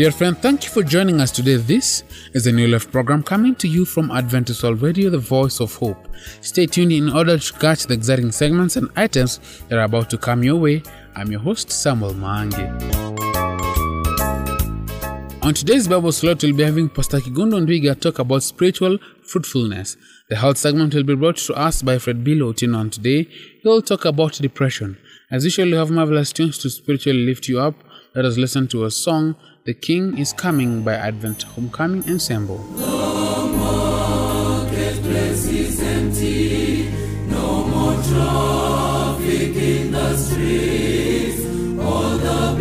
Dear friend, thank you for joining us today. This is the New Life program coming to you from Adventist World Radio, the voice of hope. Stay tuned in order to catch the exciting segments and items that are about to come your way. I'm your host, Samuel Mange. On today's Bible slot, we'll be having Pastor Kigondo Ndwiga talk about spiritual fruitfulness. The health segment will be brought to us by Fred Bilo Tino, and today he'll talk about depression. As usual, we have marvelous tunes to spiritually lift you up. Let us listen to a song, The King is Coming by Advent Homecoming Ensemble. The marketplace is empty, no more traffic in the streets. All the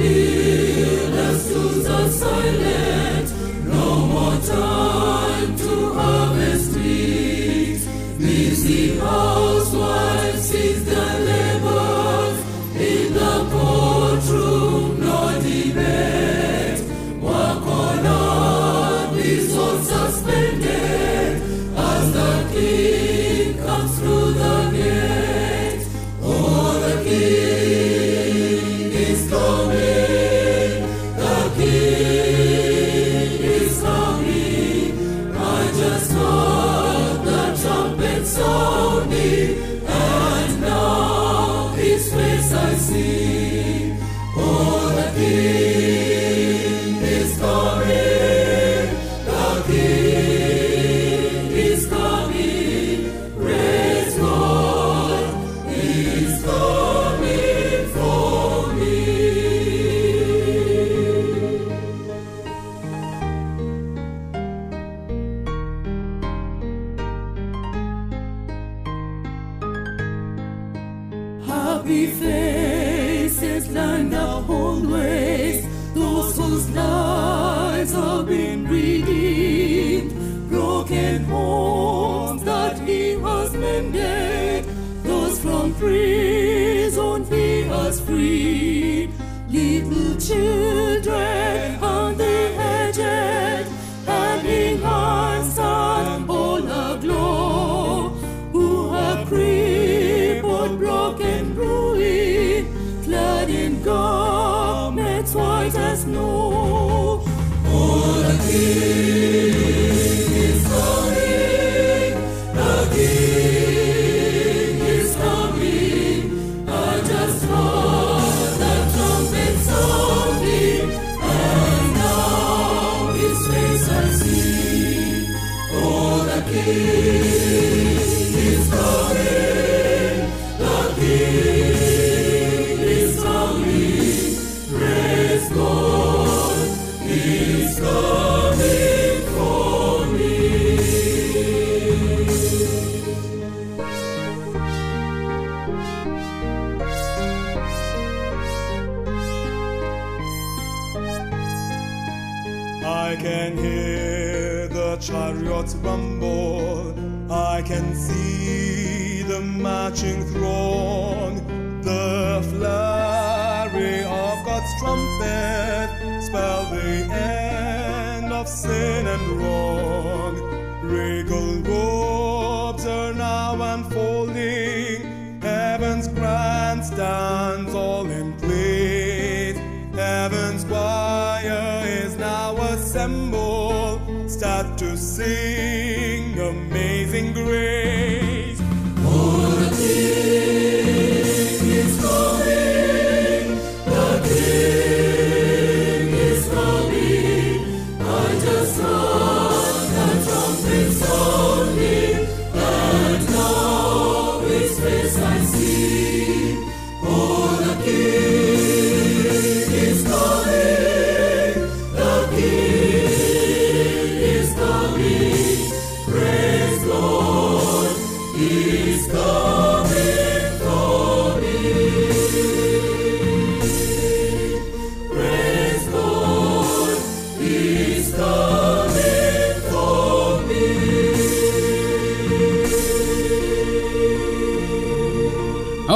of sin and wrong. Regal robes are now unfolding. Heaven's grandstands all in place. Heaven's choir is now assembled. Start to sing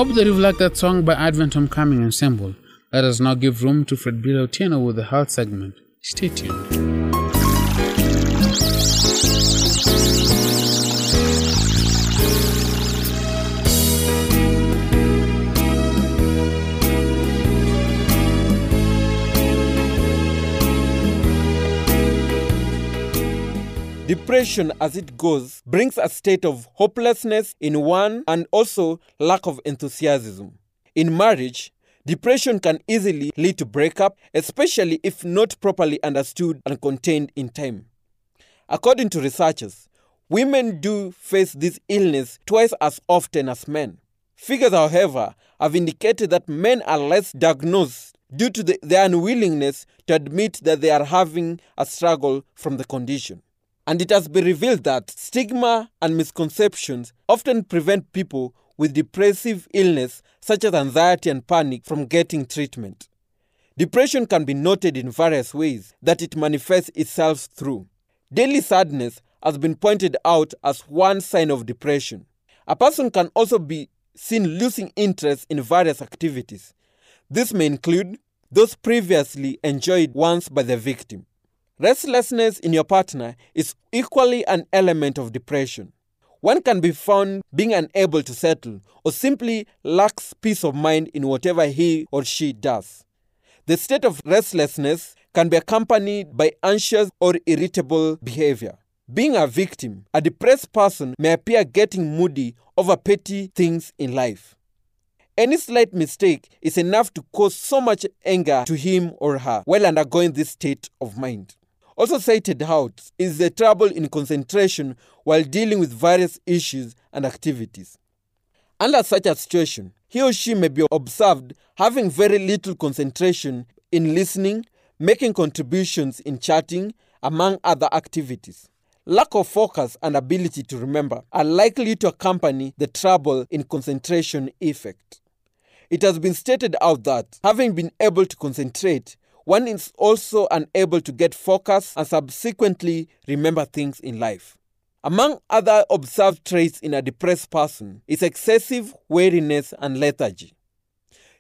hope that you've liked that song by Advent Homecoming Ensemble. Let us now give room to Fred Bilo with the health segment. Stay tuned. Depression, as it goes, brings a state of hopelessness in one and also lack of enthusiasm. In marriage, depression can easily lead to breakup, especially if not properly understood and contained in time. According to researchers, women do face this illness twice as often as men. Figures, however, have indicated that men are less diagnosed due to the, their unwillingness to admit that they are having a struggle from the condition. And it has been revealed that stigma and misconceptions often prevent people with depressive illness such as anxiety and panic from getting treatment. Depression can be noted in various ways that it manifests itself through. Daily sadness has been pointed out as one sign of depression. A person can also be seen losing interest in various activities. This may include those previously enjoyed once by the victim. Restlessness in your partner is equally an element of depression. One can be found being unable to settle or simply lacks peace of mind in whatever he or she does. The state of restlessness can be accompanied by anxious or irritable behavior. Being a victim, a depressed person may appear getting moody over petty things in life. Any slight mistake is enough to cause so much anger to him or her while undergoing this state of mind. Also cited out is the trouble in concentration while dealing with various issues and activities. Under such a situation, he or she may be observed having very little concentration in listening, making contributions in chatting, among other activities. Lack of focus and ability to remember are likely to accompany the trouble in concentration effect. It has been stated out that having been able to concentrate, one is also unable to get focus and subsequently remember things in life. Among other observed traits in a depressed person is excessive weariness and lethargy.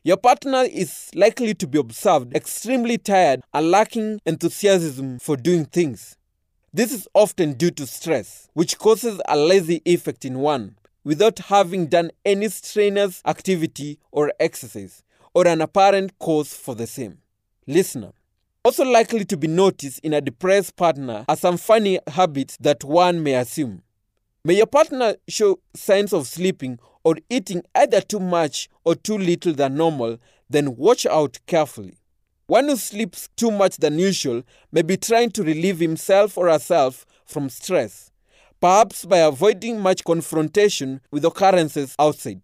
Your partner is likely to be observed extremely tired and lacking enthusiasm for doing things. This is often due to stress, which causes a lazy effect in one without having done any strenuous activity or exercise or an apparent cause for the same. Listener. Also likely to be noticed in a depressed partner are some funny habits that one may assume. May your partner show signs of sleeping or eating either too much or too little than normal, then watch out carefully. One who sleeps too much than usual may be trying to relieve himself or herself from stress, perhaps by avoiding much confrontation with occurrences outside.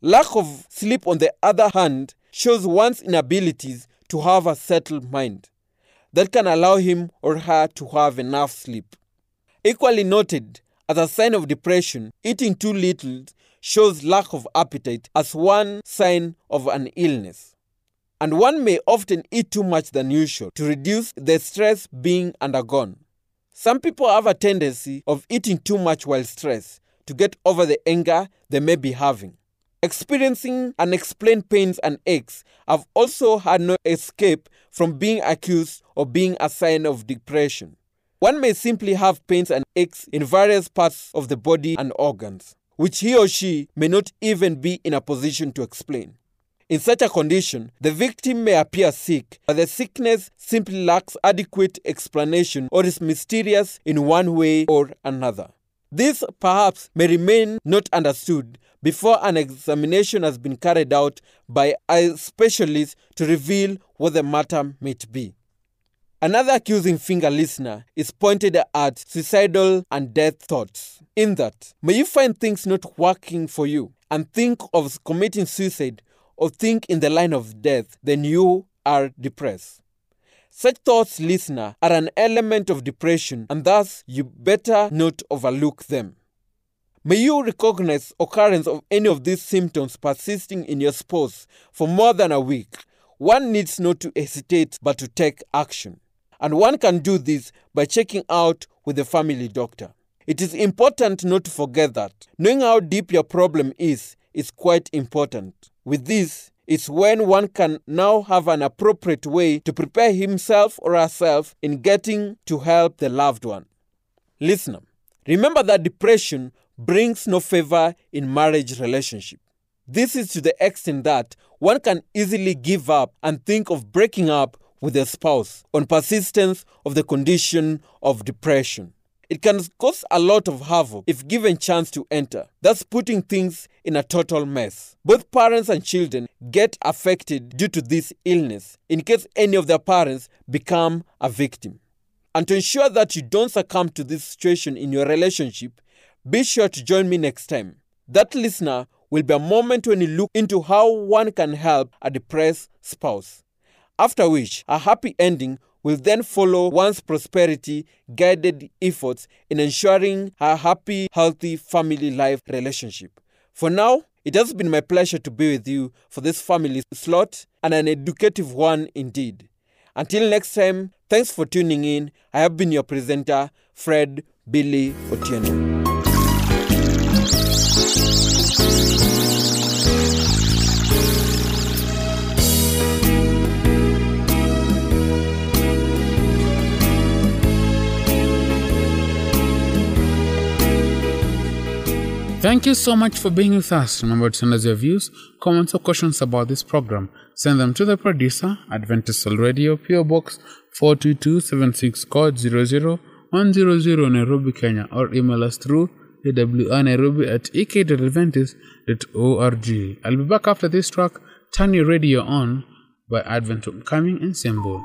Lack of sleep, on the other hand, shows one's inabilities to have a settled mind that can allow him or her to have enough sleep. Equally noted as a sign of depression, eating too little shows lack of appetite as one sign of an illness. And one may often eat too much than usual to reduce the stress being undergone. Some people have a tendency of eating too much while stressed to get over the anger they may be having. Experiencing unexplained pains and aches have also had no escape from being accused of being a sign of depression. One may simply have pains and aches in various parts of the body and organs, which he or she may not even be in a position to explain. In such a condition, the victim may appear sick, but the sickness simply lacks adequate explanation or is mysterious in one way or another. This perhaps may remain not understood before an examination has been carried out by a specialist to reveal what the matter might be. Another accusing finger listener is pointed at suicidal and death thoughts. In that, may you find things not working for you and think of committing suicide or think in the line of death, then you are depressed. Such thoughts, listener, are an element of depression, and thus you better not overlook them. May you recognize occurrence of any of these symptoms persisting in your spouse for more than a week. One needs not to hesitate but to take action. And one can do this by checking out with the family doctor. It is important not to forget that knowing how deep your problem is is quite important. With this, it's when one can now have an appropriate way to prepare himself or herself in getting to help the loved one. Listener, remember that depression brings no favor in marriage relationship. This is to the extent that one can easily give up and think of breaking up with a spouse on persistence of the condition of depression. It can cause a lot of havoc if given chance to enter, thus putting things in a total mess. Both parents and children get affected due to this illness in case any of their parents become a victim. And to ensure that you don't succumb to this situation in your relationship, be sure to join me next time. That listener will be a moment when you look into how one can help a depressed spouse. After which, a happy ending will then follow one's prosperity guided efforts in ensuring a happy, healthy family life relationship. For now, it has been my pleasure to be with you for this family slot and an educative one indeed. Until next time, thanks for tuning in. I have been your presenter, Fred Billy Otieno. Thank you so much for being with us. Remember to send us your views, comments, or questions about this program. Send them to the producer, Adventist Radio, PO Box 42276 code 00100 Nairobi, Kenya, or email us through awrnairobi at ek.adventist.org. I'll be back after this track, Turn Your Radio On by Advent Homecoming Ensemble.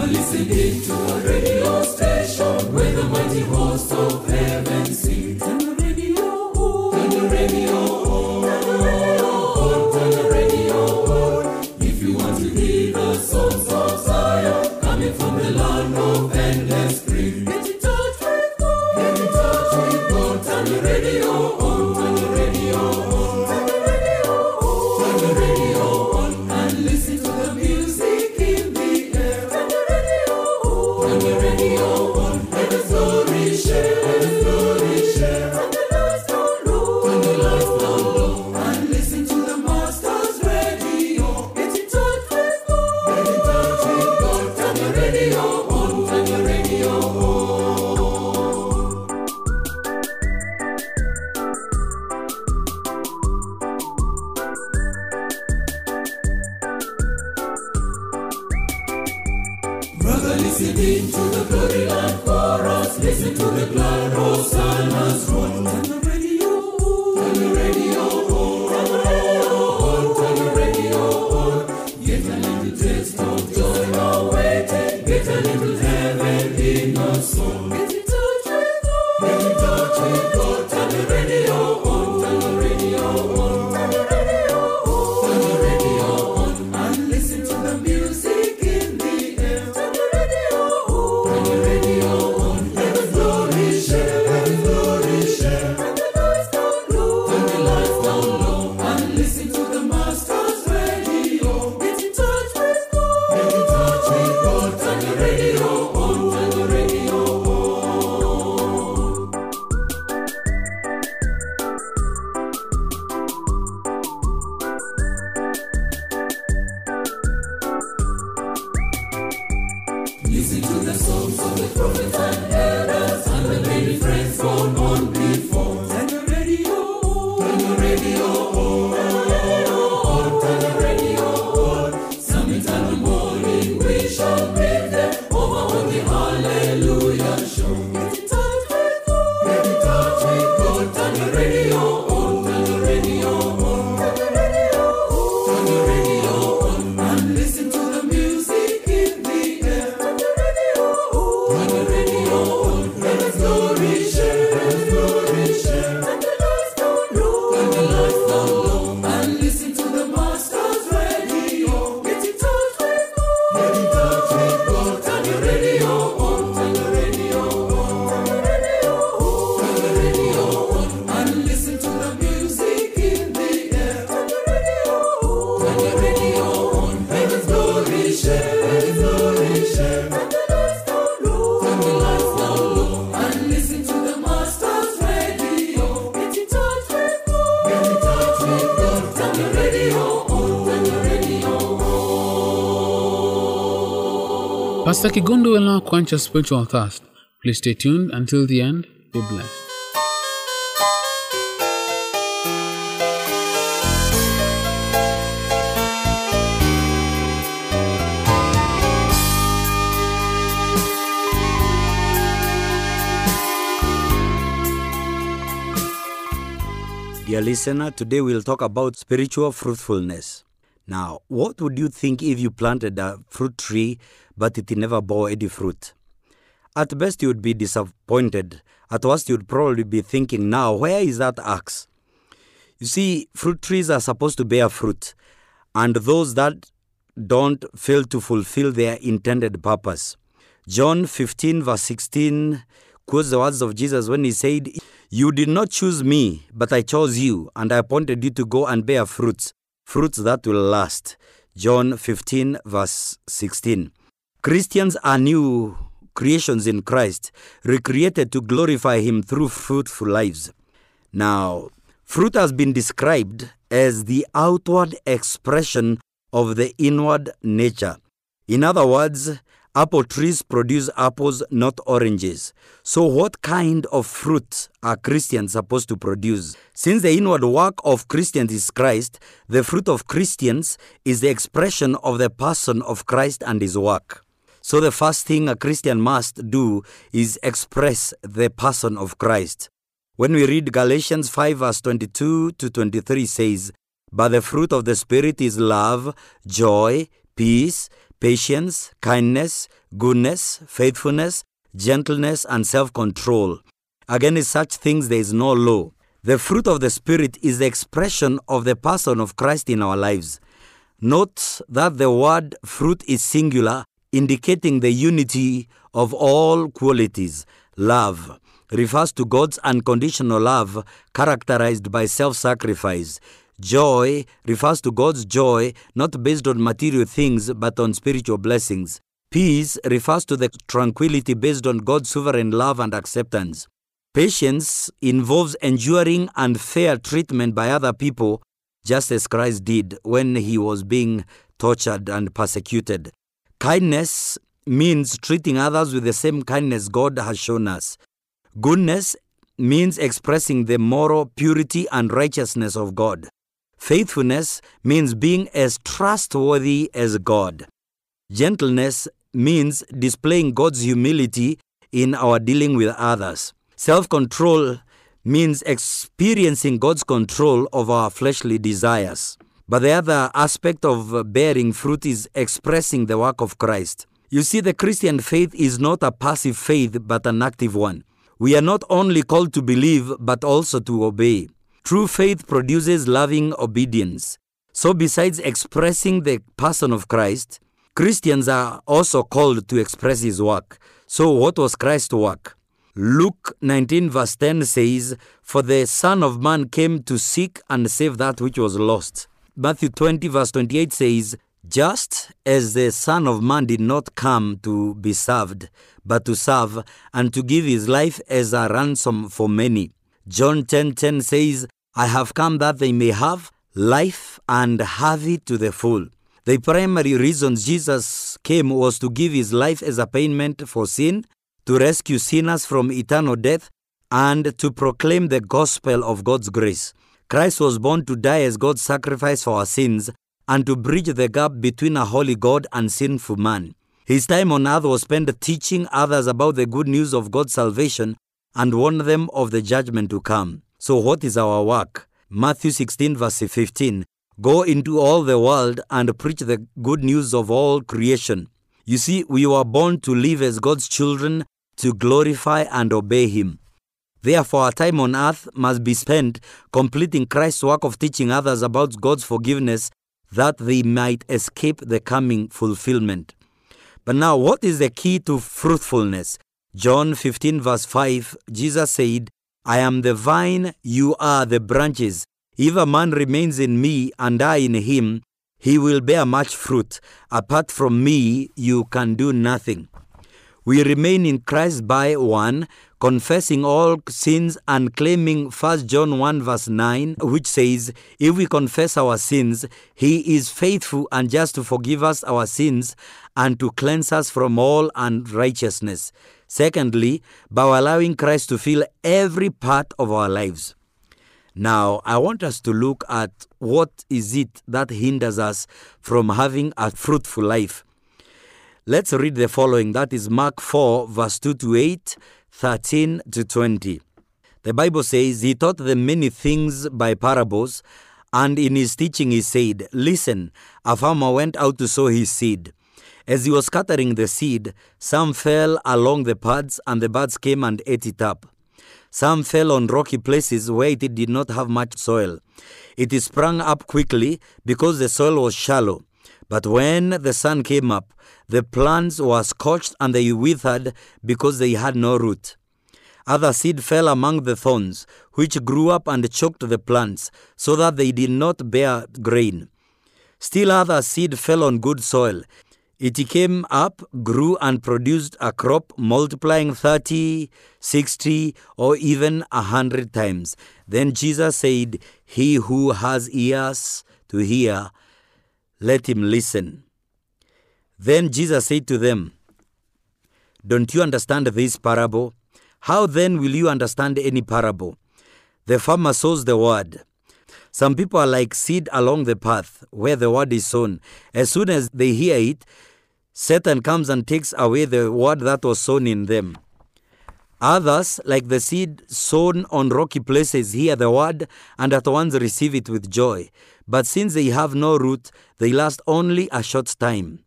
Come listen to a radio station where the mighty host of Father, listening to the glory and chorus, listen to the glad Hosanna's one. Will not quench your spiritual thirst. Please stay tuned until the end. Be blessed. Dear listener, today we'll talk about spiritual fruitfulness. Now, what would you think if you planted a fruit tree but it never bore any fruit? At best, you would be disappointed. At worst, you would probably be thinking, now, where is that axe? You see, fruit trees are supposed to bear fruit, and those that don't fail to fulfill their intended purpose. John 15, verse 16, quotes the words of Jesus when he said, You did not choose me, but I chose you, and I appointed you to go and bear fruits, fruits that will last. John 15, verse 16. Christians are new creations in Christ, recreated to glorify Him through fruitful lives. Now, fruit has been described as the outward expression of the inward nature. In other words, apple trees produce apples, not oranges. So, what kind of fruit are Christians supposed to produce? Since the inward work of Christians is Christ, the fruit of Christians is the expression of the person of Christ and his work. So, the first thing a Christian must do is express the person of Christ. When we read Galatians 5, verse 22 to 23, says, But the fruit of the Spirit is love, joy, peace, patience, kindness, goodness, faithfulness, gentleness, and self control. Against such things there is no law. The fruit of the Spirit is the expression of the person of Christ in our lives. Note that the word fruit is singular, indicating the unity of all qualities. Love refers to God's unconditional love characterized by self sacrifice. Joy refers to God's joy, not based on material things but on spiritual blessings. Peace refers to the tranquility based on God's sovereign love and acceptance. Patience involves enduring unfair treatment by other people, just as Christ did when he was being tortured and persecuted. Kindness means treating others with the same kindness God has shown us. Goodness means expressing the moral purity and righteousness of God. Faithfulness means being as trustworthy as God. Gentleness means displaying God's humility in our dealing with others. Self control means experiencing God's control of our fleshly desires. But the other aspect of bearing fruit is expressing the work of Christ. You see, the Christian faith is not a passive faith but an active one. We are not only called to believe but also to obey. True faith produces loving obedience. So, besides expressing the person of Christ, Christians are also called to express his work. So, what was Christ's work? Luke 19, verse 10 says, For the Son of Man came to seek and save that which was lost. Matthew 20, verse 28 says, Just as the Son of Man did not come to be served, but to serve and to give his life as a ransom for many. John 10:10 10, says, I have come that they may have life and have it to the full. The primary reason Jesus came was to give his life as a payment for sin, to rescue sinners from eternal death, and to proclaim the gospel of God's grace. Christ was born to die as God's sacrifice for our sins and to bridge the gap between a holy God and sinful man. His time on earth was spent teaching others about the good news of God's salvation and warn them of the judgment to come. So, what is our work? Matthew 16, verse 15 Go into all the world and preach the good news of all creation. You see, we were born to live as God's children, to glorify and obey Him. Therefore, our time on earth must be spent completing Christ's work of teaching others about God's forgiveness that they might escape the coming fulfillment. But now, what is the key to fruitfulness? John 15, verse 5, Jesus said, I am the vine, you are the branches. If a man remains in me and I in him, he will bear much fruit. Apart from me, you can do nothing. We remain in Christ by 1. Confessing all sins and claiming 1 John 1 verse 9, which says, If we confess our sins, he is faithful and just to forgive us our sins and to cleanse us from all unrighteousness. Secondly, by allowing Christ to fill every part of our lives. Now, I want us to look at what is it that hinders us from having a fruitful life. Let's read the following. That is Mark 4, verse 2 to 8, 13 to 20. The Bible says he taught them many things by parables, and in his teaching he said, Listen, a farmer went out to sow his seed. As he was scattering the seed, some fell along the paths, and the birds came and ate it up. Some fell on rocky places where it did not have much soil. It sprang up quickly because the soil was shallow. But when the sun came up, the plants were scorched and they withered because they had no root. Other seed fell among the thorns, which grew up and choked the plants, so that they did not bear grain. Still other seed fell on good soil. It came up, grew, and produced a crop, multiplying thirty, sixty, or even a hundred times. Then Jesus said, He who has ears to hear, let him listen. Then Jesus said to them, Don't you understand this parable? How then will you understand any parable? The farmer sows the word. Some people are like seed along the path where the word is sown. As soon as they hear it, Satan comes and takes away the word that was sown in them. Others, like the seed sown on rocky places, hear the word and at once receive it with joy. But since they have no root, they last only a short time.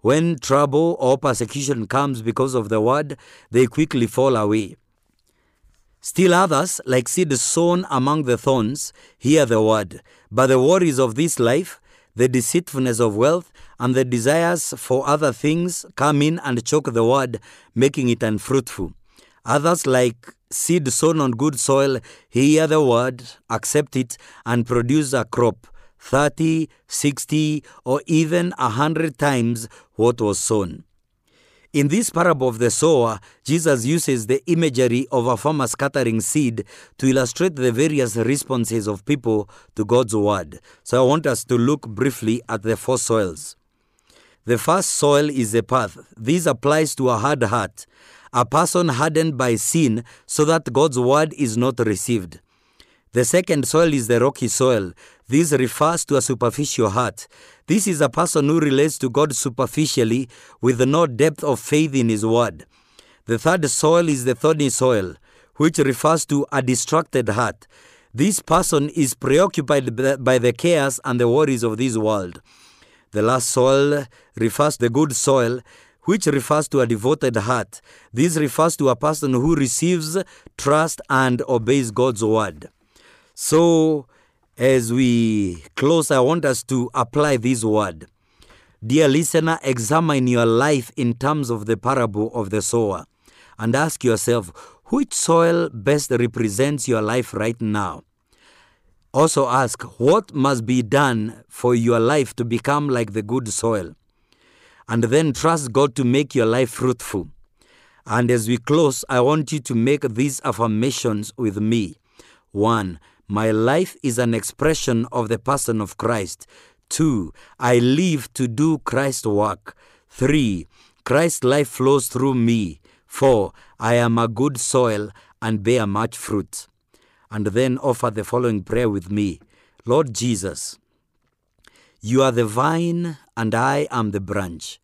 When trouble or persecution comes because of the word, they quickly fall away. Still others, like seed sown among the thorns, hear the word, but the worries of this life, the deceitfulness of wealth, and the desires for other things come in and choke the word, making it unfruitful. Others, like seed sown on good soil, hear the word, accept it, and produce a crop 30, 60, or even a hundred times what was sown. In this parable of the sower, Jesus uses the imagery of a farmer scattering seed to illustrate the various responses of people to God's word. So I want us to look briefly at the four soils. The first soil is the path. This applies to a hard heart, a person hardened by sin so that God's word is not received. The second soil is the rocky soil. This refers to a superficial heart. This is a person who relates to God superficially with no depth of faith in His word. The third soil is the thorny soil, which refers to a distracted heart. This person is preoccupied by the cares and the worries of this world. The last soil refers to the good soil, which refers to a devoted heart. This refers to a person who receives, trusts, and obeys God's word. So, as we close, I want us to apply this word. Dear listener, examine your life in terms of the parable of the sower and ask yourself which soil best represents your life right now. Also, ask what must be done for your life to become like the good soil. And then trust God to make your life fruitful. And as we close, I want you to make these affirmations with me. One, my life is an expression of the person of Christ. Two, I live to do Christ's work. Three, Christ's life flows through me. Four, I am a good soil and bear much fruit. And then offer the following prayer with me Lord Jesus, you are the vine and I am the branch.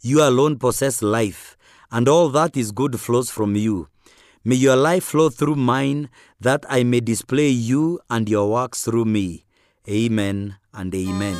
You alone possess life, and all that is good flows from you. May your life flow through mine, that I may display you and your works through me. Amen and amen.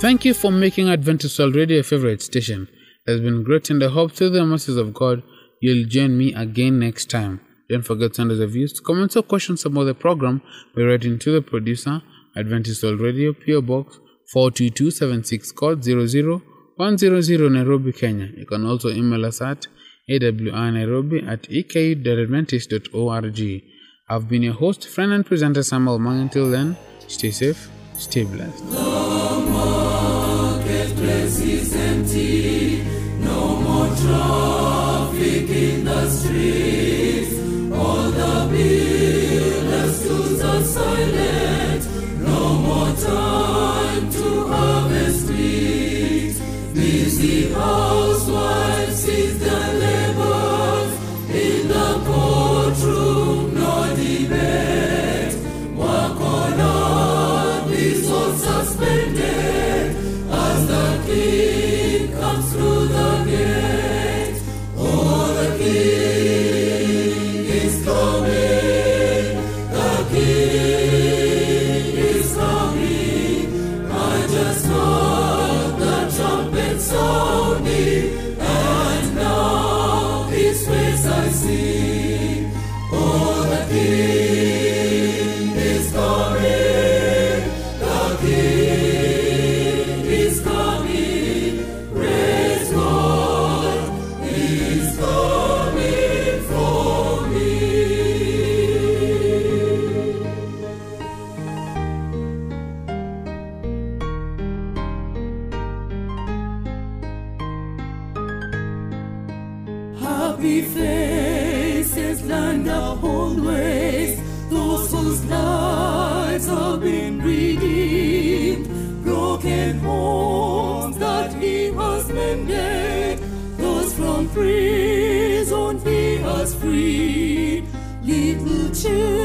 Thank you for making Adventist World Radio a favorite station. It has been great and I hope through the mercies of God you'll join me again next time. Don't forget to send us your views, comments or questions about the program by writing to the producer, Adventist World Radio, PO Box 42276 code 00100 Nairobi, Kenya. You can also email us at awrnairobi at ek.adventist.org. I've been your host, friend and presenter Samuel Mang. Until then, stay safe, stay blessed. marketplace is empty. No more traffic in the streets. All the builders' are silent. No more time to harvest wheat. Busy housewives. lovely faces lined the ways. Those whose lives have been redeemed, broken homes that He has mended. Those from prison He has freed, little children.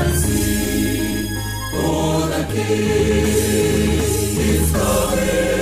Brasil, por aqui, coming.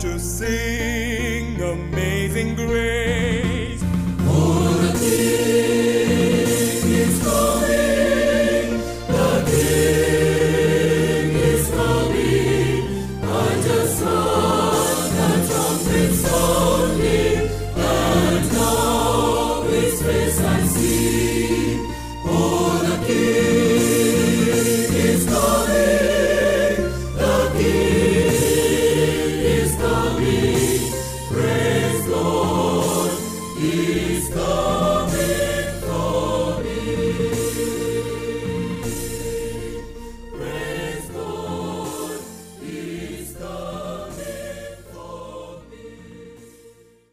to sing Amazing Grace.